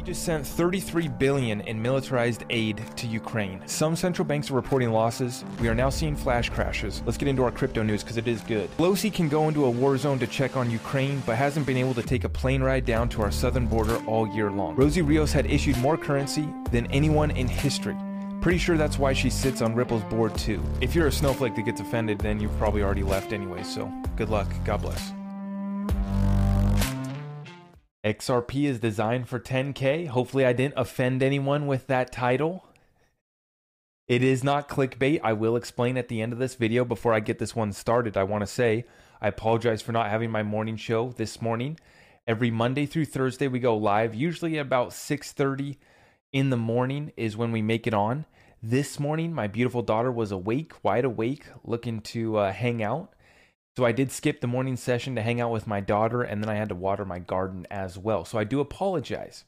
We just sent 33 billion in militarized aid to Ukraine. Some central banks are reporting losses. We are now seeing flash crashes. Let's get into our crypto news because it is good. Pelosi can go into a war zone to check on Ukraine, but hasn't been able to take a plane ride down to our southern border all year long. Rosie Rios had issued more currency than anyone in history. Pretty sure that's why she sits on Ripple's board too. If you're a snowflake that gets offended, then you've probably already left anyway, so good luck. God bless. XRP is designed for 10K. Hopefully, I didn't offend anyone with that title. It is not clickbait. I will explain at the end of this video. Before I get this one started, I want to say I apologize for not having my morning show this morning. Every Monday through Thursday, we go live, usually about 6:30 in the morning is when we make it on. This morning, my beautiful daughter was awake, wide awake, looking to uh, hang out. So I did skip the morning session to hang out with my daughter, and then I had to water my garden as well. So I do apologize.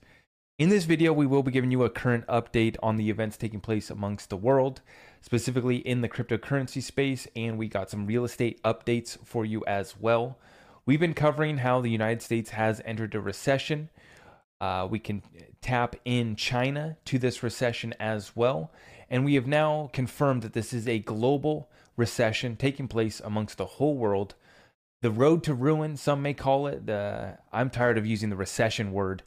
In this video, we will be giving you a current update on the events taking place amongst the world, specifically in the cryptocurrency space, and we got some real estate updates for you as well. We've been covering how the United States has entered a recession. Uh, we can tap in China to this recession as well. And we have now confirmed that this is a global recession taking place amongst the whole world. The road to ruin, some may call it. The I'm tired of using the recession word,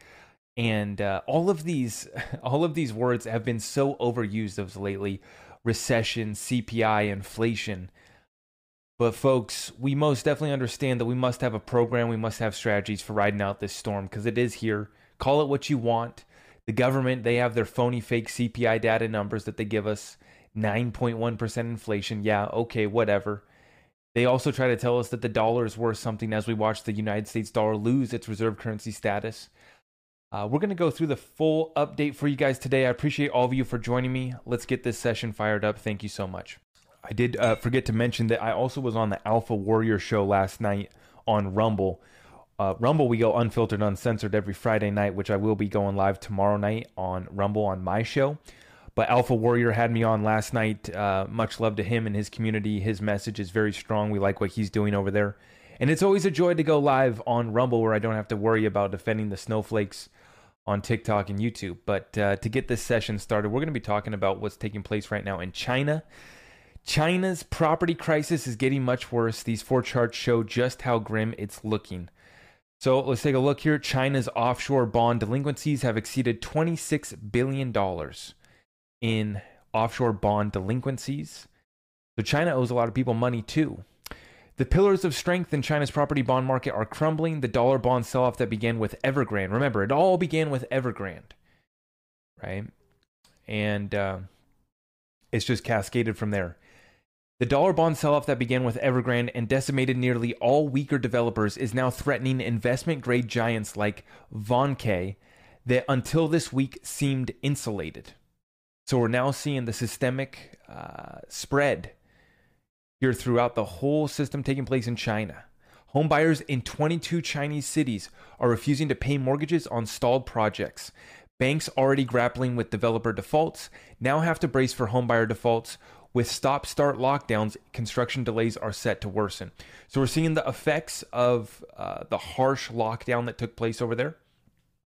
and uh, all of these, all of these words have been so overused of lately. Recession, CPI, inflation. But folks, we most definitely understand that we must have a program. We must have strategies for riding out this storm because it is here. Call it what you want. The government, they have their phony fake CPI data numbers that they give us. 9.1% inflation. Yeah, okay, whatever. They also try to tell us that the dollar is worth something as we watch the United States dollar lose its reserve currency status. Uh, we're going to go through the full update for you guys today. I appreciate all of you for joining me. Let's get this session fired up. Thank you so much. I did uh, forget to mention that I also was on the Alpha Warrior show last night on Rumble. Uh, Rumble, we go unfiltered, uncensored every Friday night, which I will be going live tomorrow night on Rumble on my show. But Alpha Warrior had me on last night. Uh, much love to him and his community. His message is very strong. We like what he's doing over there. And it's always a joy to go live on Rumble where I don't have to worry about defending the snowflakes on TikTok and YouTube. But uh, to get this session started, we're going to be talking about what's taking place right now in China. China's property crisis is getting much worse. These four charts show just how grim it's looking. So let's take a look here. China's offshore bond delinquencies have exceeded $26 billion in offshore bond delinquencies. So China owes a lot of people money too. The pillars of strength in China's property bond market are crumbling. The dollar bond sell off that began with Evergrande. Remember, it all began with Evergrande, right? And uh, it's just cascaded from there. The dollar bond sell off that began with Evergrande and decimated nearly all weaker developers is now threatening investment grade giants like Vanke that until this week seemed insulated. So we're now seeing the systemic uh, spread here throughout the whole system taking place in China. Home buyers in 22 Chinese cities are refusing to pay mortgages on stalled projects. Banks already grappling with developer defaults now have to brace for homebuyer defaults. With stop start lockdowns, construction delays are set to worsen. So we're seeing the effects of uh, the harsh lockdown that took place over there.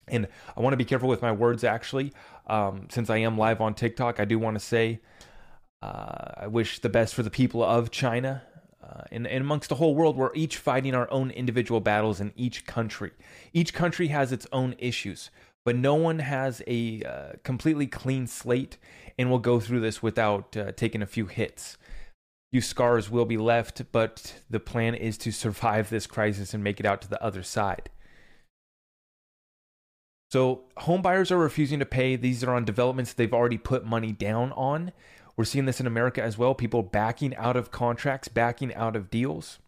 And I want to be careful with my words actually. Um, since I am live on TikTok, I do want to say uh, I wish the best for the people of China. Uh, and, and amongst the whole world, we're each fighting our own individual battles in each country. Each country has its own issues, but no one has a uh, completely clean slate and will go through this without uh, taking a few hits. Few scars will be left, but the plan is to survive this crisis and make it out to the other side. So home buyers are refusing to pay. These are on developments they've already put money down on. We're seeing this in America as well. People backing out of contracts, backing out of deals.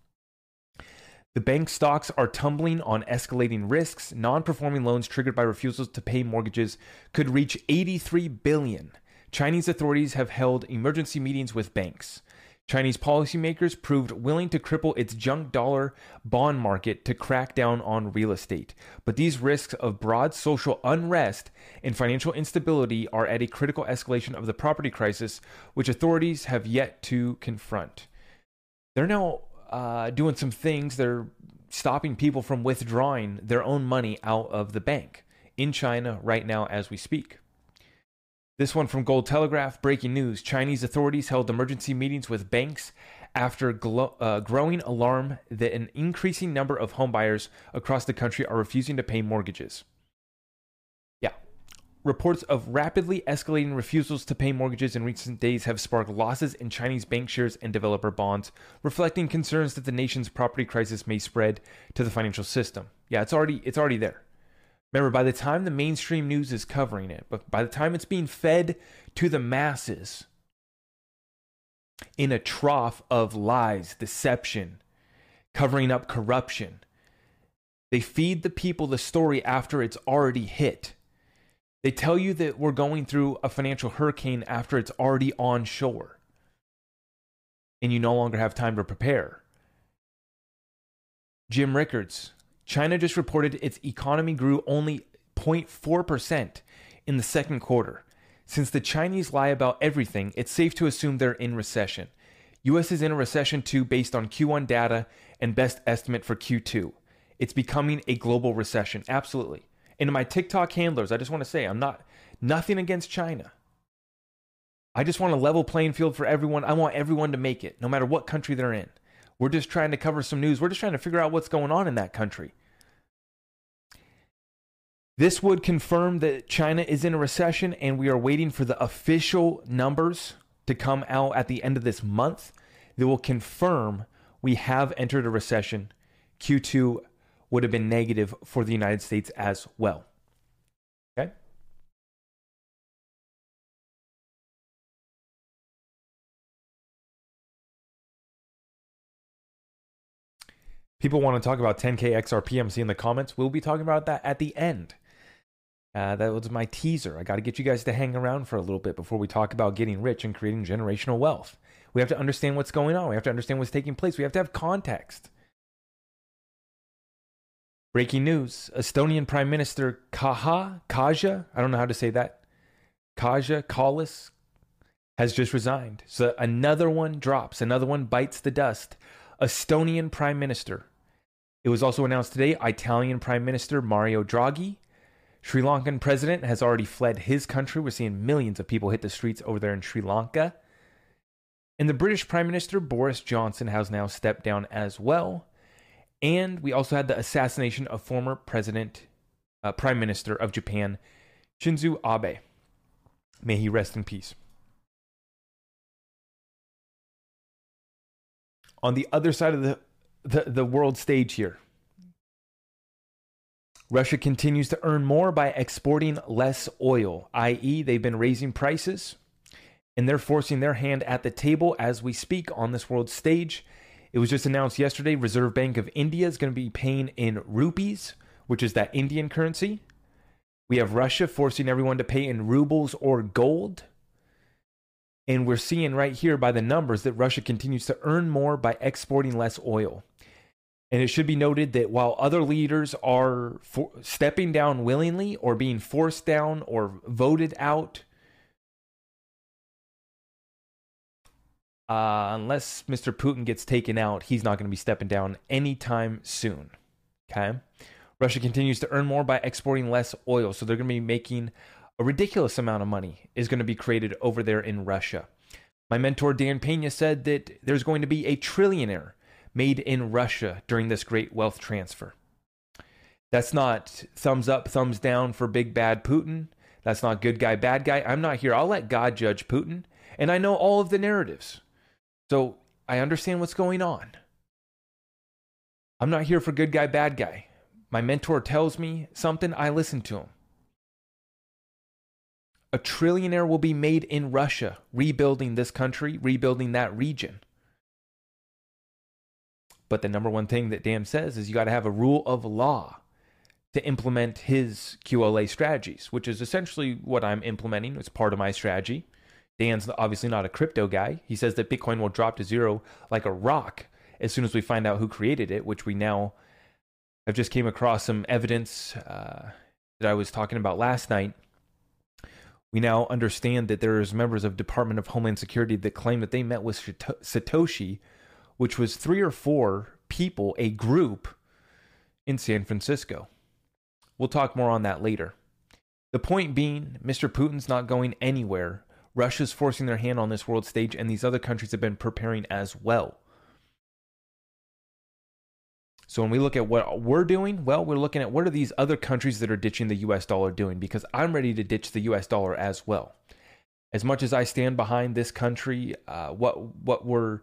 The bank stocks are tumbling on escalating risks. Non-performing loans triggered by refusals to pay mortgages could reach 83 billion. Chinese authorities have held emergency meetings with banks. Chinese policymakers proved willing to cripple its junk dollar bond market to crack down on real estate. But these risks of broad social unrest and financial instability are at a critical escalation of the property crisis, which authorities have yet to confront. They're now uh, doing some things. They're stopping people from withdrawing their own money out of the bank in China right now as we speak. This one from Gold Telegraph breaking news Chinese authorities held emergency meetings with banks after glo- uh, growing alarm that an increasing number of homebuyers across the country are refusing to pay mortgages. Yeah. Reports of rapidly escalating refusals to pay mortgages in recent days have sparked losses in Chinese bank shares and developer bonds, reflecting concerns that the nation's property crisis may spread to the financial system. Yeah, it's already it's already there. Remember, by the time the mainstream news is covering it, but by the time it's being fed to the masses in a trough of lies, deception, covering up corruption, they feed the people the story after it's already hit. They tell you that we're going through a financial hurricane after it's already on shore. And you no longer have time to prepare. Jim Rickards, China just reported its economy grew only 0.4% in the second quarter. Since the Chinese lie about everything, it's safe to assume they're in recession. US is in a recession too based on Q1 data and best estimate for Q2. It's becoming a global recession. Absolutely. And my TikTok handlers, I just want to say I'm not nothing against China. I just want a level playing field for everyone. I want everyone to make it, no matter what country they're in. We're just trying to cover some news. We're just trying to figure out what's going on in that country. This would confirm that China is in a recession, and we are waiting for the official numbers to come out at the end of this month that will confirm we have entered a recession. Q2 would have been negative for the United States as well. People want to talk about 10K XRP. I'm seeing the comments. We'll be talking about that at the end. Uh, that was my teaser. I got to get you guys to hang around for a little bit before we talk about getting rich and creating generational wealth. We have to understand what's going on. We have to understand what's taking place. We have to have context. Breaking news Estonian Prime Minister Kaha, Kaja, I don't know how to say that, Kaja Kallas has just resigned. So another one drops, another one bites the dust. Estonian Prime Minister. It was also announced today Italian Prime Minister Mario Draghi Sri Lankan president has already fled his country. We're seeing millions of people hit the streets over there in Sri Lanka. And the British Prime Minister Boris Johnson has now stepped down as well. And we also had the assassination of former President, uh, Prime Minister of Japan, Shinzo Abe. May he rest in peace. On the other side of the, the, the world stage here, Russia continues to earn more by exporting less oil, i.e., they've been raising prices and they're forcing their hand at the table as we speak on this world stage. It was just announced yesterday Reserve Bank of India is going to be paying in rupees, which is that Indian currency. We have Russia forcing everyone to pay in rubles or gold. And we're seeing right here by the numbers that Russia continues to earn more by exporting less oil. And it should be noted that while other leaders are for, stepping down willingly or being forced down or voted out, uh, unless Mr. Putin gets taken out, he's not going to be stepping down anytime soon. Okay. Russia continues to earn more by exporting less oil. So they're going to be making a ridiculous amount of money is going to be created over there in Russia. My mentor Dan Pena said that there's going to be a trillionaire made in Russia during this great wealth transfer. That's not thumbs up, thumbs down for big bad Putin. That's not good guy, bad guy. I'm not here. I'll let God judge Putin. And I know all of the narratives. So I understand what's going on. I'm not here for good guy, bad guy. My mentor tells me something, I listen to him. A trillionaire will be made in Russia, rebuilding this country, rebuilding that region. But the number one thing that Dan says is you got to have a rule of law to implement his QLA strategies, which is essentially what I'm implementing. It's part of my strategy. Dan's obviously not a crypto guy. He says that Bitcoin will drop to zero like a rock as soon as we find out who created it, which we now have just came across some evidence uh, that I was talking about last night. We now understand that there is members of Department of Homeland Security that claim that they met with Satoshi which was three or four people, a group in San Francisco. We'll talk more on that later. The point being, Mr. Putin's not going anywhere. Russia's forcing their hand on this world stage, and these other countries have been preparing as well. So when we look at what we're doing, well, we're looking at what are these other countries that are ditching the US dollar doing because I'm ready to ditch the US dollar as well. As much as I stand behind this country, uh, what what we're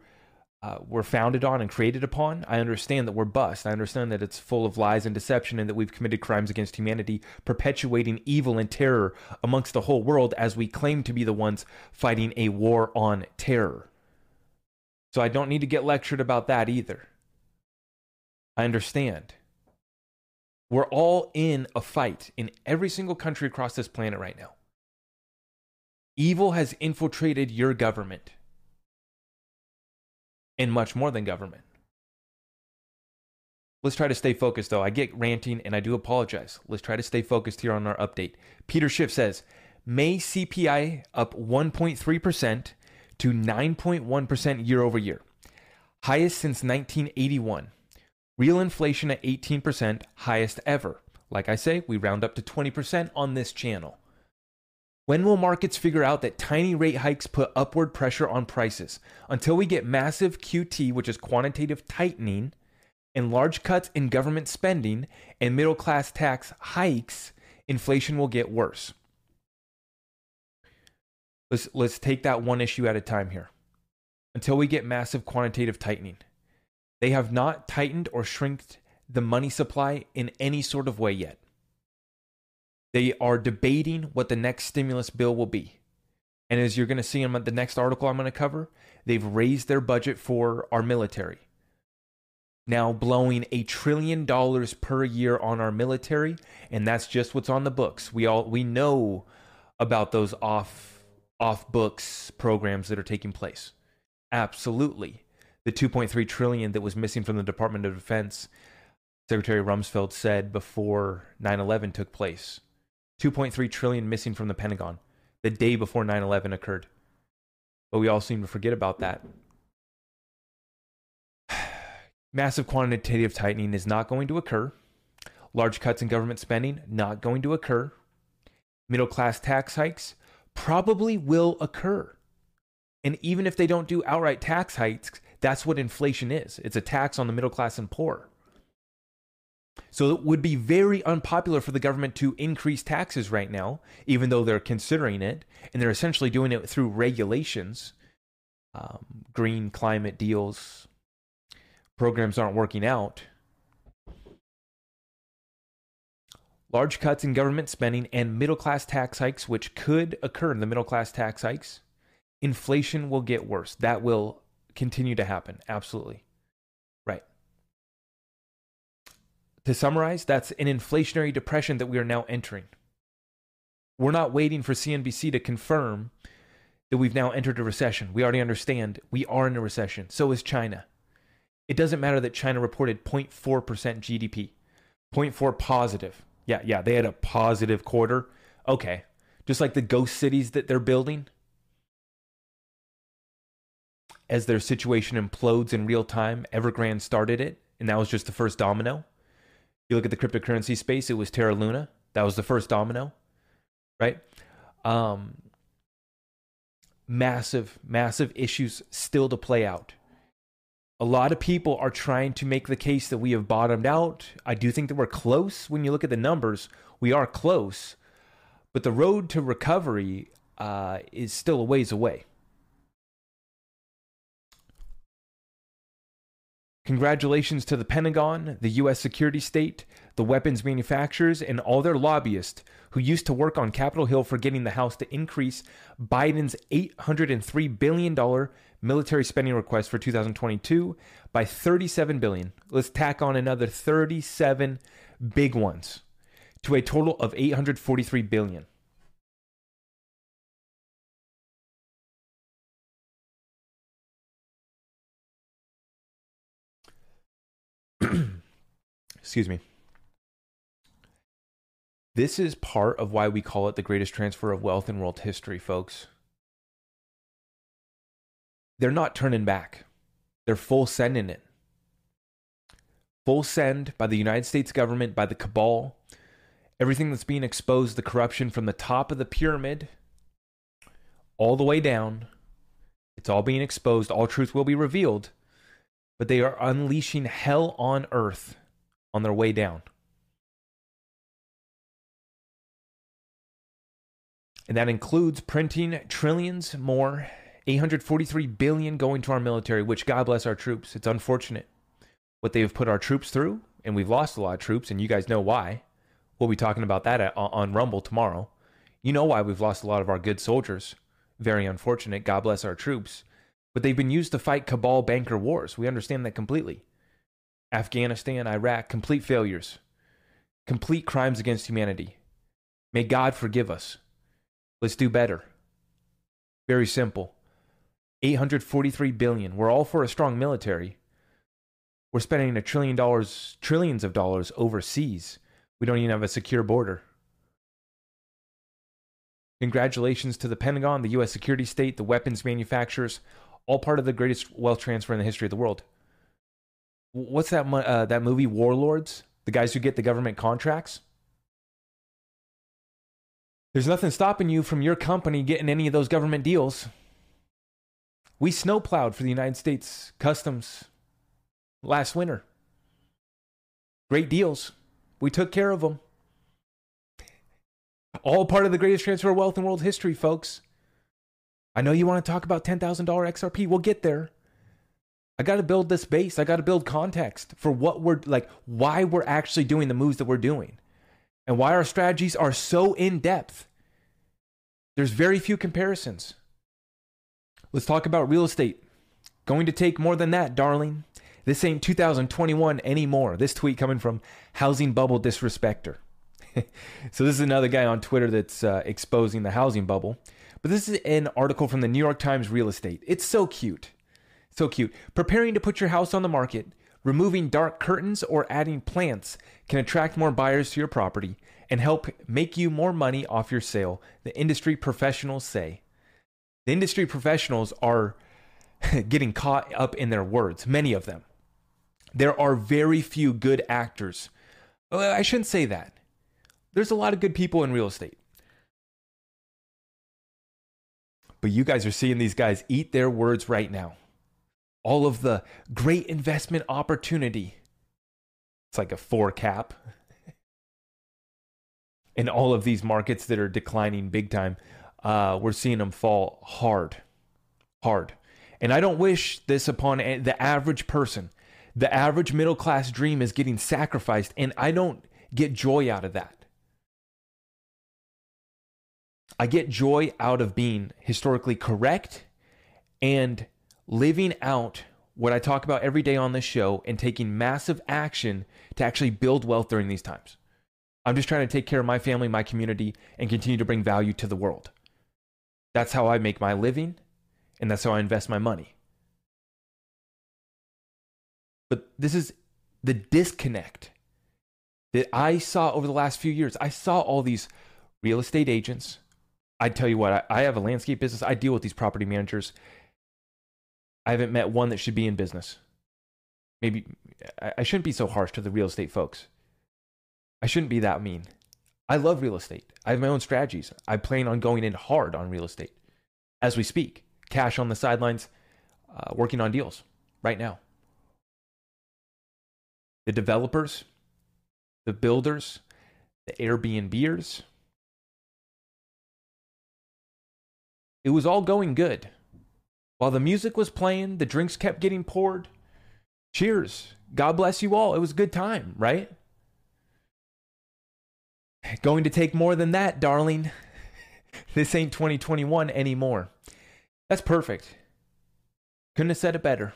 uh, we're founded on and created upon, I understand that we're bust. I understand that it's full of lies and deception and that we've committed crimes against humanity, perpetuating evil and terror amongst the whole world as we claim to be the ones fighting a war on terror. So I don't need to get lectured about that either. I understand. We're all in a fight in every single country across this planet right now. Evil has infiltrated your government and much more than government. Let's try to stay focused, though. I get ranting and I do apologize. Let's try to stay focused here on our update. Peter Schiff says May CPI up 1.3% to 9.1% year over year, highest since 1981. Real inflation at 18%, highest ever. Like I say, we round up to 20% on this channel. When will markets figure out that tiny rate hikes put upward pressure on prices? Until we get massive QT, which is quantitative tightening, and large cuts in government spending and middle class tax hikes, inflation will get worse. Let's, let's take that one issue at a time here. Until we get massive quantitative tightening. They have not tightened or shrinked the money supply in any sort of way yet. They are debating what the next stimulus bill will be. And as you're going to see in the next article I'm going to cover, they've raised their budget for our military. Now blowing a trillion dollars per year on our military, and that's just what's on the books. We all we know about those off off books programs that are taking place. Absolutely the 2.3 trillion that was missing from the Department of Defense, Secretary Rumsfeld said before 9/11 took place. 2.3 trillion missing from the Pentagon the day before 9/11 occurred. But we all seem to forget about that. Massive quantitative tightening is not going to occur. Large cuts in government spending not going to occur. Middle class tax hikes probably will occur. And even if they don't do outright tax hikes, that's what inflation is it's a tax on the middle class and poor. So it would be very unpopular for the government to increase taxes right now, even though they're considering it. And they're essentially doing it through regulations. Um, green climate deals, programs aren't working out. Large cuts in government spending and middle class tax hikes, which could occur in the middle class tax hikes, inflation will get worse. That will continue to happen. Absolutely. Right. To summarize, that's an inflationary depression that we are now entering. We're not waiting for CNBC to confirm that we've now entered a recession. We already understand we are in a recession. So is China. It doesn't matter that China reported 0.4% GDP, 0.4 positive. Yeah, yeah, they had a positive quarter. Okay. Just like the ghost cities that they're building, as their situation implodes in real time, Evergrande started it, and that was just the first domino. You look at the cryptocurrency space, it was Terra Luna. That was the first domino, right? Um, massive, massive issues still to play out. A lot of people are trying to make the case that we have bottomed out. I do think that we're close. When you look at the numbers, we are close, but the road to recovery uh, is still a ways away. Congratulations to the Pentagon, the U.S. security state, the weapons manufacturers, and all their lobbyists who used to work on Capitol Hill for getting the House to increase Biden's $803 billion military spending request for 2022 by 37 billion. Let's tack on another 37 big ones to a total of 843 billion. Excuse me. This is part of why we call it the greatest transfer of wealth in world history, folks. They're not turning back. They're full sending it. Full send by the United States government, by the cabal. everything that's being exposed, the corruption from the top of the pyramid all the way down, it's all being exposed. All truth will be revealed, but they are unleashing hell on earth on their way down. And that includes printing trillions more, 843 billion going to our military, which God bless our troops. It's unfortunate what they have put our troops through, and we've lost a lot of troops, and you guys know why. We'll be talking about that at, on Rumble tomorrow. You know why we've lost a lot of our good soldiers. Very unfortunate. God bless our troops. But they've been used to fight cabal banker wars. We understand that completely. Afghanistan, Iraq, complete failures, complete crimes against humanity. May God forgive us. Let's do better. Very simple. 843 billion. We're all for a strong military. We're spending a trillion dollars, trillions of dollars overseas. We don't even have a secure border. Congratulations to the Pentagon, the U.S. security state, the weapons manufacturers, all part of the greatest wealth transfer in the history of the world. What's that uh, that movie Warlords? The guys who get the government contracts. There's nothing stopping you from your company getting any of those government deals. We snowplowed for the United States Customs last winter. Great deals. We took care of them. All part of the greatest transfer of wealth in world history, folks. I know you want to talk about $10,000 XRP. We'll get there. I got to build this base. I got to build context for what we're like, why we're actually doing the moves that we're doing, and why our strategies are so in depth. There's very few comparisons. Let's talk about real estate. Going to take more than that, darling. This ain't 2021 anymore. This tweet coming from Housing Bubble Disrespecter. so, this is another guy on Twitter that's uh, exposing the housing bubble. But this is an article from the New York Times Real Estate. It's so cute. So cute. Preparing to put your house on the market, removing dark curtains or adding plants can attract more buyers to your property and help make you more money off your sale, the industry professionals say. The industry professionals are getting caught up in their words, many of them. There are very few good actors. Well, I shouldn't say that. There's a lot of good people in real estate. But you guys are seeing these guys eat their words right now. All of the great investment opportunity. It's like a four cap. in all of these markets that are declining big time, uh, we're seeing them fall hard. Hard. And I don't wish this upon the average person. The average middle class dream is getting sacrificed, and I don't get joy out of that. I get joy out of being historically correct and living out what I talk about every day on this show and taking massive action to actually build wealth during these times. I'm just trying to take care of my family, my community, and continue to bring value to the world. That's how I make my living, and that's how I invest my money. But this is the disconnect that I saw over the last few years. I saw all these real estate agents. I tell you what, I, have a landscape business. I deal with these property managers. I haven't met one that should be in business. Maybe I, shouldn't be so harsh to the real estate folks. I shouldn't be that mean. I love real estate. I have my own strategies. I plan on going in hard on real estate as we speak. Cash on the sidelines, uh, working on deals right now the developers, the builders, the Airbnbers. It was all going good. While the music was playing, the drinks kept getting poured. Cheers. God bless you all. It was a good time, right? Going to take more than that, darling. this ain't 2021 anymore. That's perfect. Couldn't have said it better.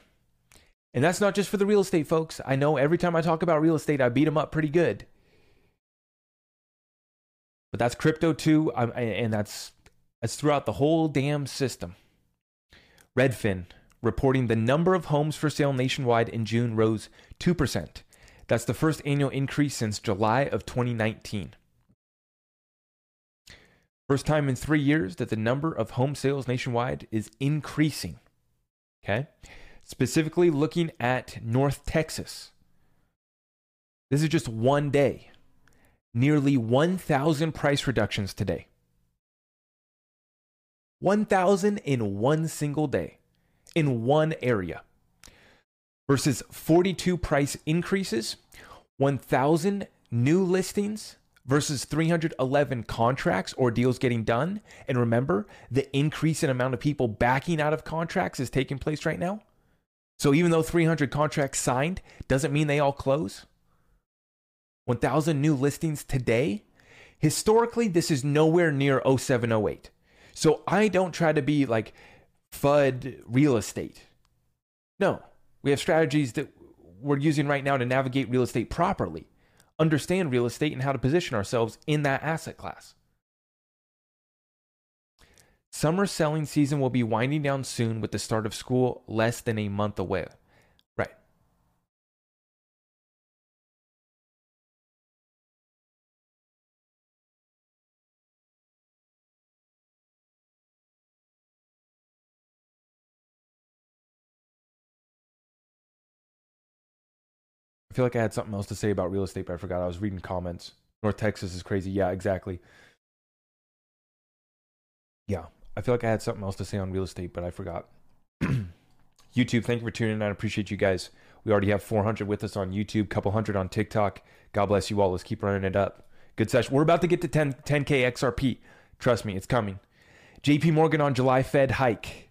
And that's not just for the real estate folks. I know every time I talk about real estate, I beat them up pretty good. But that's crypto too, and that's that's throughout the whole damn system. Redfin reporting the number of homes for sale nationwide in June rose 2%. That's the first annual increase since July of 2019. First time in three years that the number of home sales nationwide is increasing. Okay specifically looking at North Texas. This is just one day. nearly 1,000 price reductions today. 1,000 in one single day in one area versus 42 price increases, 1,000 new listings versus 311 contracts or deals getting done. And remember, the increase in amount of people backing out of contracts is taking place right now. So even though 300 contracts signed doesn't mean they all close. 1,000 new listings today. Historically, this is nowhere near 0708. So I don't try to be like FUD real estate. No, we have strategies that we're using right now to navigate real estate properly, understand real estate, and how to position ourselves in that asset class. Summer selling season will be winding down soon with the start of school less than a month away. I feel like I had something else to say about real estate, but I forgot. I was reading comments. North Texas is crazy. Yeah, exactly. Yeah, I feel like I had something else to say on real estate, but I forgot. YouTube, thank you for tuning in. I appreciate you guys. We already have 400 with us on YouTube, couple hundred on TikTok. God bless you all. Let's keep running it up. Good session. We're about to get to 10, 10K XRP. Trust me, it's coming. JP Morgan on July Fed hike.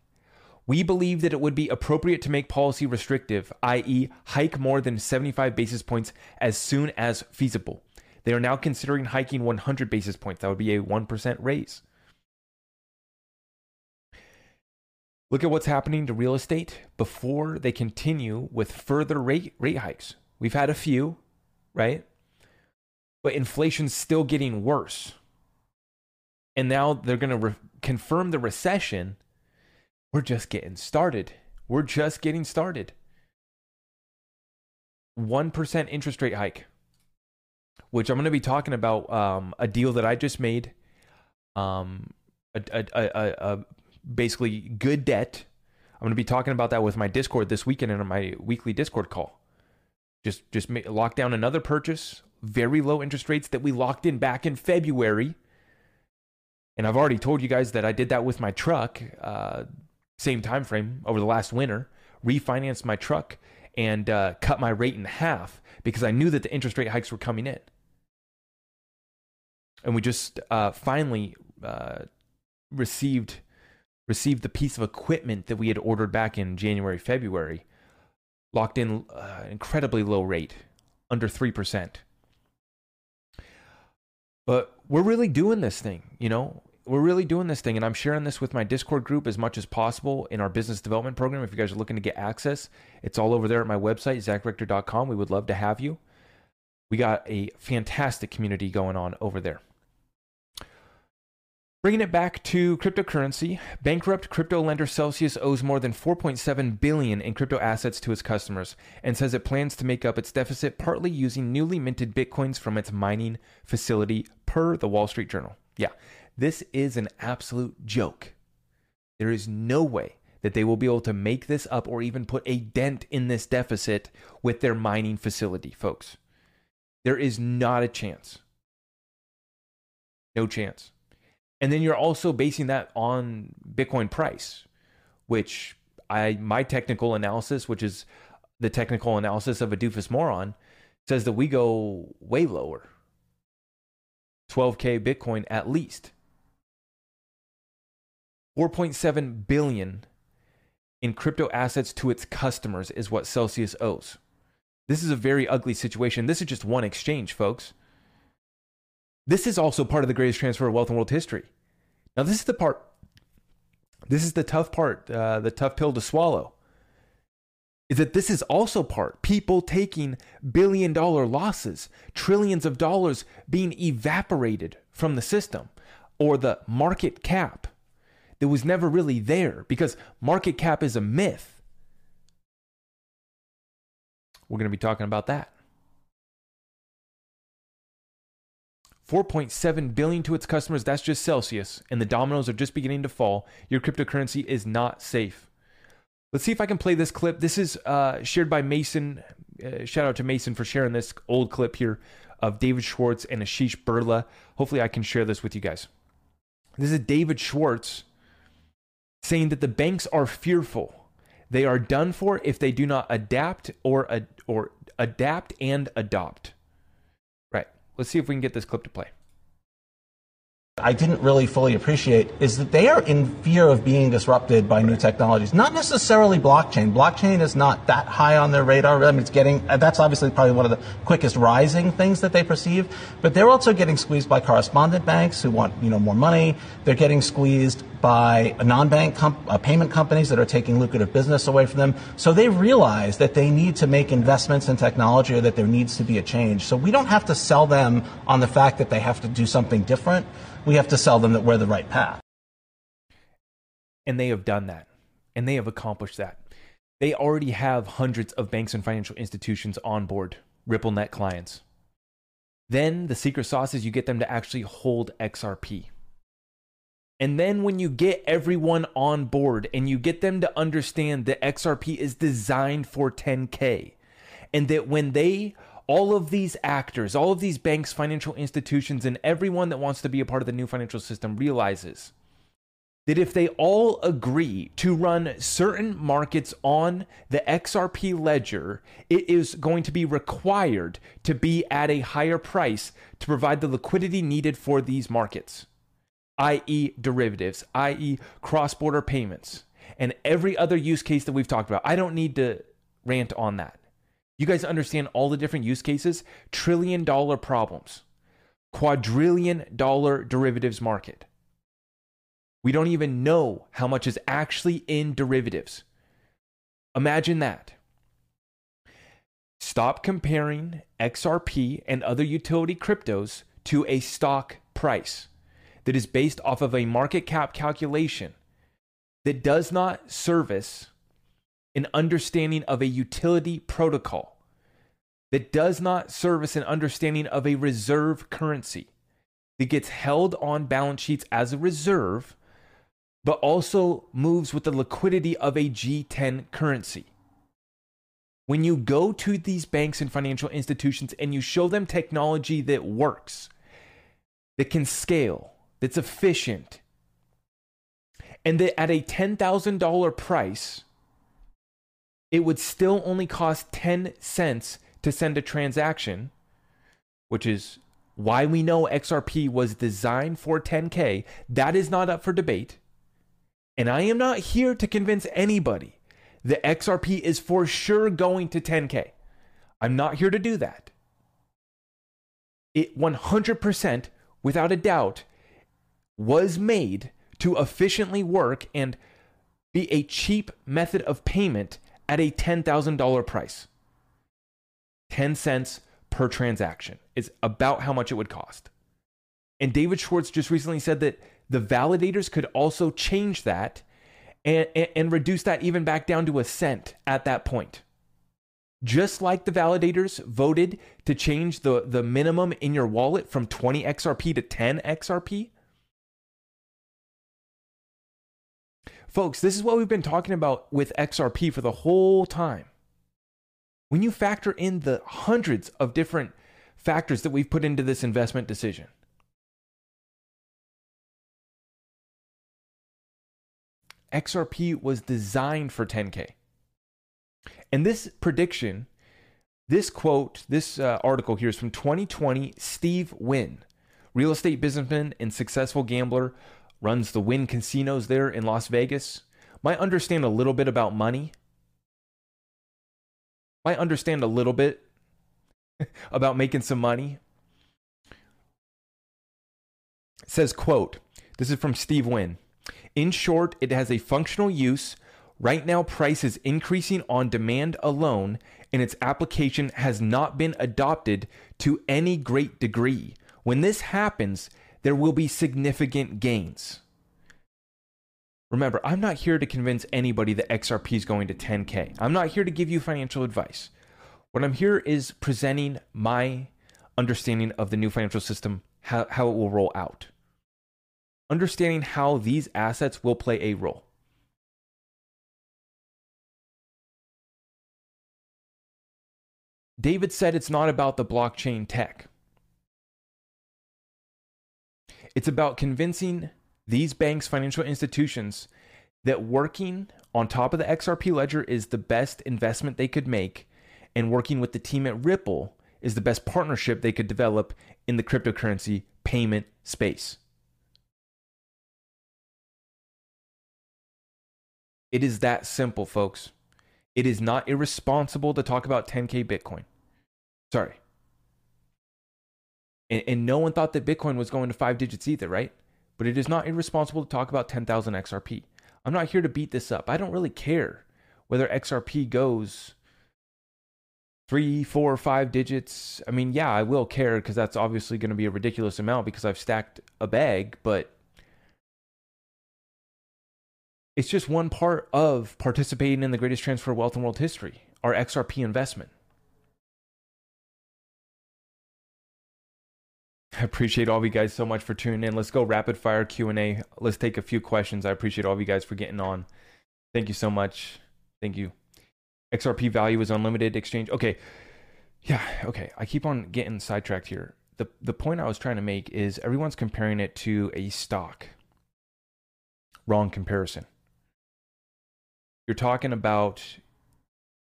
We believe that it would be appropriate to make policy restrictive, i.e., hike more than 75 basis points as soon as feasible. They are now considering hiking 100 basis points. That would be a 1% raise. Look at what's happening to real estate before they continue with further rate, rate hikes. We've had a few, right? But inflation's still getting worse. And now they're going to re- confirm the recession we're just getting started. We're just getting started. 1% interest rate hike, which I'm going to be talking about um, a deal that I just made. Um, a, a, a, a basically good debt. I'm going to be talking about that with my Discord this weekend in my weekly Discord call. Just just lock down another purchase, very low interest rates that we locked in back in February. And I've already told you guys that I did that with my truck. Uh, same time frame over the last winter, refinanced my truck and uh, cut my rate in half because I knew that the interest rate hikes were coming in. And we just uh, finally uh, received received the piece of equipment that we had ordered back in January, February, locked in uh, incredibly low rate, under three percent. But we're really doing this thing, you know we're really doing this thing and i'm sharing this with my discord group as much as possible in our business development program. If you guys are looking to get access it's all over there at my website zachrector.com we would love to have you. We got a fantastic community going on over there. Bringing it back to cryptocurrency, bankrupt crypto lender Celsius owes more than 4.7 billion in crypto assets to its customers and says it plans to make up its deficit partly using newly minted bitcoins from its mining facility per the Wall Street Journal. Yeah, this is an absolute joke. There is no way that they will be able to make this up or even put a dent in this deficit with their mining facility, folks. There is not a chance. No chance. And then you're also basing that on Bitcoin price, which I my technical analysis, which is the technical analysis of a doofus moron, says that we go way lower. 12k Bitcoin at least. 4.7 billion in crypto assets to its customers is what Celsius owes. This is a very ugly situation. This is just one exchange, folks. This is also part of the greatest transfer of wealth in world history. Now, this is the part, this is the tough part, uh, the tough pill to swallow. Is that this is also part people taking billion dollar losses, trillions of dollars being evaporated from the system or the market cap that was never really there because market cap is a myth. We're going to be talking about that. 4.7 billion to its customers, that's just Celsius, and the dominoes are just beginning to fall. Your cryptocurrency is not safe. Let's see if I can play this clip. This is uh, shared by Mason. Uh, shout out to Mason for sharing this old clip here of David Schwartz and Ashish Birla. Hopefully, I can share this with you guys. This is David Schwartz saying that the banks are fearful. They are done for if they do not adapt or or adapt and adopt. Right. Let's see if we can get this clip to play. I didn't really fully appreciate is that they are in fear of being disrupted by new technologies. Not necessarily blockchain. Blockchain is not that high on their radar. I mean, it's getting, that's obviously probably one of the quickest rising things that they perceive. But they're also getting squeezed by correspondent banks who want, you know, more money. They're getting squeezed by non-bank com- uh, payment companies that are taking lucrative business away from them. So they realize that they need to make investments in technology or that there needs to be a change. So we don't have to sell them on the fact that they have to do something different we have to sell them that we're the right path. And they have done that. And they have accomplished that. They already have hundreds of banks and financial institutions on board, RippleNet clients. Then the secret sauce is you get them to actually hold XRP. And then when you get everyone on board and you get them to understand that XRP is designed for 10K, and that when they all of these actors, all of these banks, financial institutions, and everyone that wants to be a part of the new financial system realizes that if they all agree to run certain markets on the XRP ledger, it is going to be required to be at a higher price to provide the liquidity needed for these markets, i.e., derivatives, i.e., cross border payments, and every other use case that we've talked about. I don't need to rant on that. You guys understand all the different use cases? Trillion dollar problems, quadrillion dollar derivatives market. We don't even know how much is actually in derivatives. Imagine that. Stop comparing XRP and other utility cryptos to a stock price that is based off of a market cap calculation that does not service an understanding of a utility protocol that does not service an understanding of a reserve currency that gets held on balance sheets as a reserve, but also moves with the liquidity of a G10 currency. When you go to these banks and financial institutions and you show them technology that works, that can scale, that's efficient, and that at a $10,000 price, it would still only cost 10 cents to send a transaction, which is why we know XRP was designed for 10K. That is not up for debate. And I am not here to convince anybody that XRP is for sure going to 10K. I'm not here to do that. It 100%, without a doubt, was made to efficiently work and be a cheap method of payment at a $10,000 price. 10 cents per transaction is about how much it would cost. And David Schwartz just recently said that the validators could also change that and, and, and, reduce that even back down to a cent at that point. Just like the validators voted to change the, the minimum in your wallet from 20 XRP to 10 XRP, Folks, this is what we've been talking about with XRP for the whole time. When you factor in the hundreds of different factors that we've put into this investment decision, XRP was designed for 10K. And this prediction, this quote, this uh, article here is from 2020, Steve Wynn, real estate businessman and successful gambler runs the Wynn casinos there in Las Vegas, might understand a little bit about money, might understand a little bit about making some money. It says, quote, this is from Steve Wynn. In short, it has a functional use. Right now, price is increasing on demand alone, and its application has not been adopted to any great degree. When this happens, there will be significant gains. Remember, I'm not here to convince anybody that XRP is going to 10K. I'm not here to give you financial advice. What I'm here is presenting my understanding of the new financial system, how, how it will roll out. Understanding how these assets will play a role. David said it's not about the blockchain tech. It's about convincing these banks, financial institutions, that working on top of the XRP ledger is the best investment they could make, and working with the team at Ripple is the best partnership they could develop in the cryptocurrency payment space. It is that simple, folks. It is not irresponsible to talk about 10K Bitcoin. Sorry. And, and, no one thought that Bitcoin was going to five digits either, right? But it is not irresponsible to talk about 10,000 XRP. I'm not here to beat this up. I don't really care whether XRP goes three, four, five digits. I mean, yeah, I will care because that's obviously going to be a ridiculous amount because I've stacked a bag, but it's just one part of participating in the greatest transfer of wealth in world history, our XRP investment. I appreciate all of you guys so much for tuning in. Let's go rapid fire Q&A. Let's take a few questions. I appreciate all of you guys for getting on. Thank you so much. Thank you. XRP value is unlimited exchange. Okay. Yeah, okay. I keep on getting sidetracked here. The the point I was trying to make is everyone's comparing it to a stock. Wrong comparison. You're talking about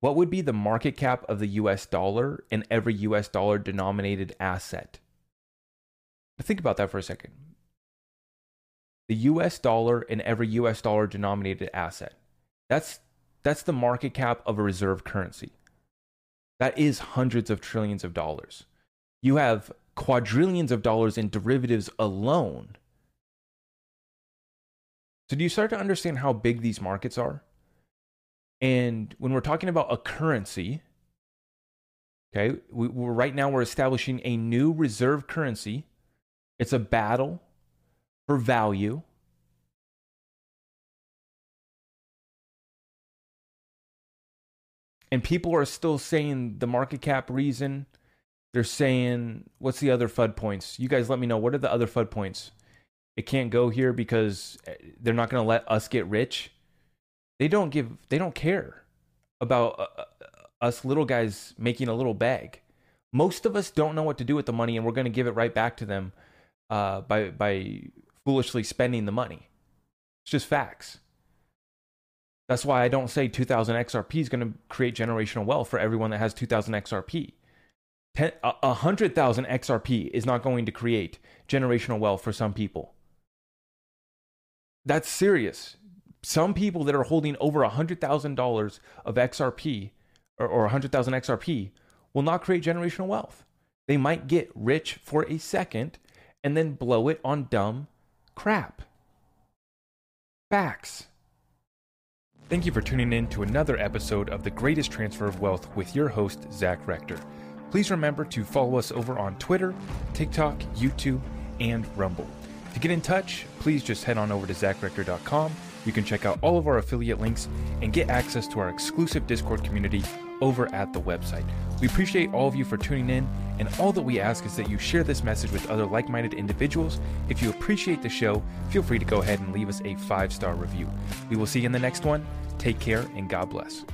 what would be the market cap of the US dollar and every US dollar denominated asset? Think about that for a second. The US dollar in every US dollar denominated asset. That's that's the market cap of a reserve currency. That is hundreds of trillions of dollars. You have quadrillions of dollars in derivatives alone. So, do you start to understand how big these markets are? And when we're talking about a currency, okay, we, right now we're establishing a new reserve currency. It's a battle for value. And people are still saying the market cap reason. They're saying, what's the other FUD points? You guys let me know. What are the other FUD points? It can't go here because eh, they're not going to let us get rich. They don't give. They don't care about uh, uh, us little guys making a little bag. Most of us don't know what to do with the money, and we're going to give it right back to them uh, by by foolishly spending the money. It's just facts. That's why I don't say 2000 XRP is going to create generational wealth for everyone that has 2000 XRP. 10, 100,000 XRP is not going to create generational wealth for some people. That's serious some people that are holding over $100,000 of XRP or, or 100,000 XRP will not create generational wealth. They might get rich for a second and then blow it on dumb crap. Facts. Thank you for tuning in to another episode of The Greatest Transfer of Wealth with your host, Zach Rector. Please remember to follow us over on Twitter, TikTok, YouTube, and Rumble. To get in touch, please just head on over to zachrector.com you can check out all of our affiliate links and get access to our exclusive Discord community over at the website. We appreciate all of you for tuning in, and all that we ask is that you share this message with other like minded individuals. If you appreciate the show, feel free to go ahead and leave us a five star review. We will see you in the next one. Take care, and God bless.